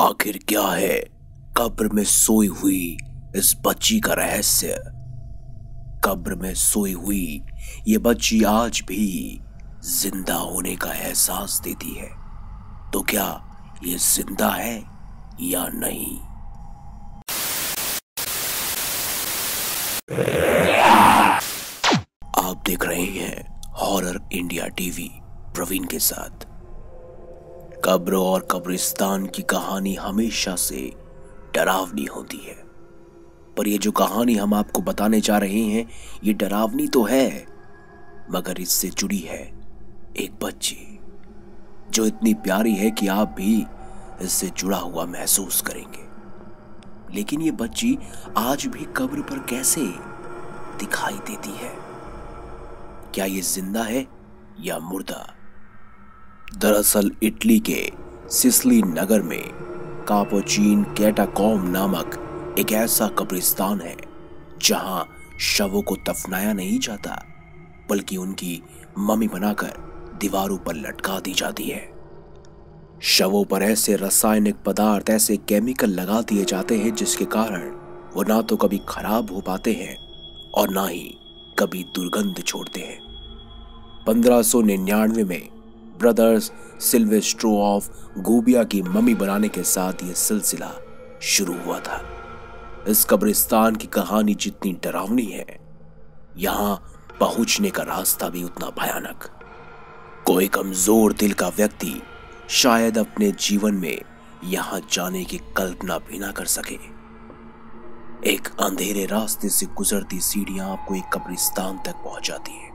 आखिर क्या है? कब्र में सोई हुई इस बच्ची का रहस्य। कब्र में सोई हुई ये बच्ची आज भी ज़िंदा होने का एहसास देती है। तो क्या ये ज़िंदा है या नहीं? आप देख रहे हैं हॉरर इंडिया टीवी प्रवीण के साथ। कब्र और कब्रिस्तान की कहानी हमेशा से डरावनी होती है। पर ये जो कहानी हम आपको बताने जा रहे हैं, ये डरावनी तो है, मगर इससे जुड़ी है एक बच्ची, जो इतनी प्यारी है कि आप भी इससे जुड़ा हुआ महसूस करेंगे। लेकिन ये बच्ची आज भी कब्र पर कैसे दिखाई देती है? क्या ये ज़िंदा है या मुर्दा? दरअसल इटली के सिसली नगर में कापोचीन कैटाकॉम नामक एक ऐसा कब्रिस्तान है, जहाँ शवों को दफनाया नहीं जाता, बल्कि उनकी मम्मी बनाकर दीवारों पर लटका दी जाती है। शवों पर ऐसे रासायनिक पदार्थ, ऐसे केमिकल लगा दिए जाते हैं, जिसके कारण वो ना तो कभी खराब हो पाते हैं और ना ही कभी दुर्गंध छोड़ते हैं। 1599 में ब्रदर्स सिल्वेस्ट्रो ऑफ़ गोबिया की मम्मी बनाने के साथ यह सिलसिला शुरू हुआ था। इस कब्रिस्तान की कहानी जितनी डरावनी है, यहाँ पहुँचने का रास्ता भी उतना भयानक। कोई कमज़ोर दिल का व्यक्ति शायद अपने जीवन में यहाँ जाने की कल्पना भी ना कर सके। एक अंधेरे रास्ते से गुजरती सीढ़ियाँ आपको एक कब्रिस्तान तक पहुंचाती है।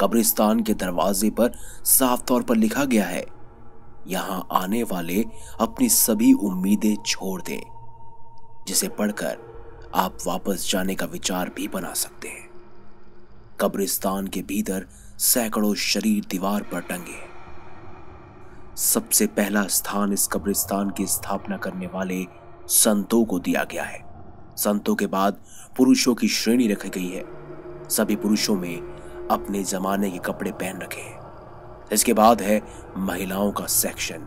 कब्रिस्तान के दरवाजे पर साफ़ तौर पर लिखा गया है, यहाँ आने वाले अपनी सभी उम्मीदें छोड़ दें, जिसे पढ़कर आप वापस जाने का विचार भी बना सकते हैं। कब्रिस्तान के भीतर सैकड़ों शरीर दीवार पर टंगे सबसे पहला स्थान इस कब्रिस्तान की स्थापना करने वाले संतों को दिया गया है। संतों के बाद पुरुषों की श्रेणी रखी गई है। सभी पुरुषों में अपने जमाने के कपड़े पहन रखे हैं। इसके बाद है महिलाओं का सेक्शन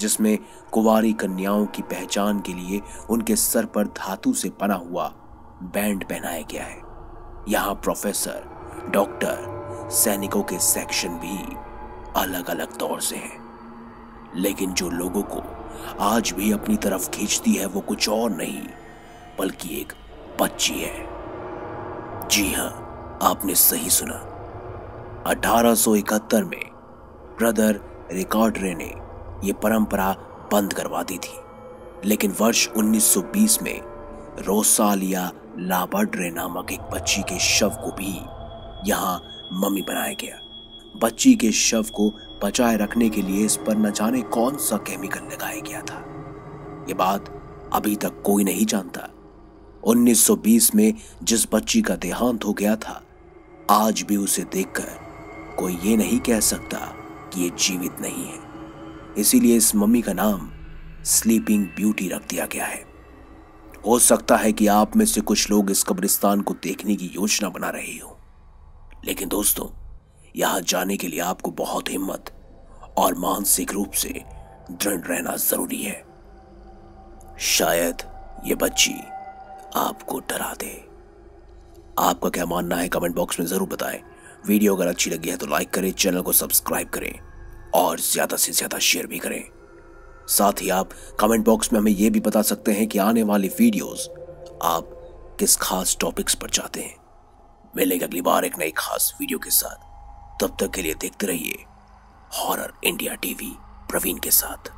जिसमें कुवारी कन्याओं की पहचान के लिए उनके सर पर धातु से बना हुआ बैंड पहनाया गया है। यहाँ प्रोफेसर डॉक्टर सैनिकों के सेक्शन भी अलग अलग तौर से हैं। लेकिन जो लोगों को आज भी अपनी तरफ़ खींचती है, वो कुछ और नहीं, बल्कि एक बच्ची है। जी हाँ आपने सही सुना। 1871 में ब्रदर रिकॉर्डरे ने यह परंपरा बंद करवा दी थी। लेकिन वर्ष 1920 में रोसालिया लाबर्ड्रे नामक एक बच्ची के शव को भी यहाँ मम्मी बनाया गया। बच्ची के शव को बचाए रखने के लिए इस पर न जाने कौन सा केमिकल लगाया गया था। ये बात अभी तक कोई नहीं जानता। 1920 में जिस बच्ची का देहांत हो गया था आज भी उसे देखकर कोई ये नहीं कह सकता कि ये जीवित नहीं है। इसीलिए इस मम्मी का नाम स्लीपिंग ब्यूटी रख दिया गया है। हो सकता है कि आप में से कुछ लोग इस कब्रिस्तान को देखने की योजना बना रहे हो। लेकिन दोस्तों, यहाँ जाने के लिए आपको बहुत हिम्मत और मानसिक रूप से दृढ़ रहना ज़रूरी है। शायद ये बच्ची आपको डरा दे। आपका क्या मानना है कमेंट बॉक्स में ज़रूर बताएँ। वीडियो अगर अच्छी लगी है तो लाइक करें, चैनल को सब्सक्राइब करें और ज़्यादा से ज़्यादा शेयर भी करें। साथ ही आप कमेंट बॉक्स में हमें यह भी बता सकते हैं कि आने वाली वीडियोस आप किस खास टॉपिक्स पर चाहते हैं। मिलेंगे अगली बार एक नई खास वीडियो के साथ। तब तक के लिए देखते रहिए हॉरर इंडिया टीवी, प्रवीण के साथ।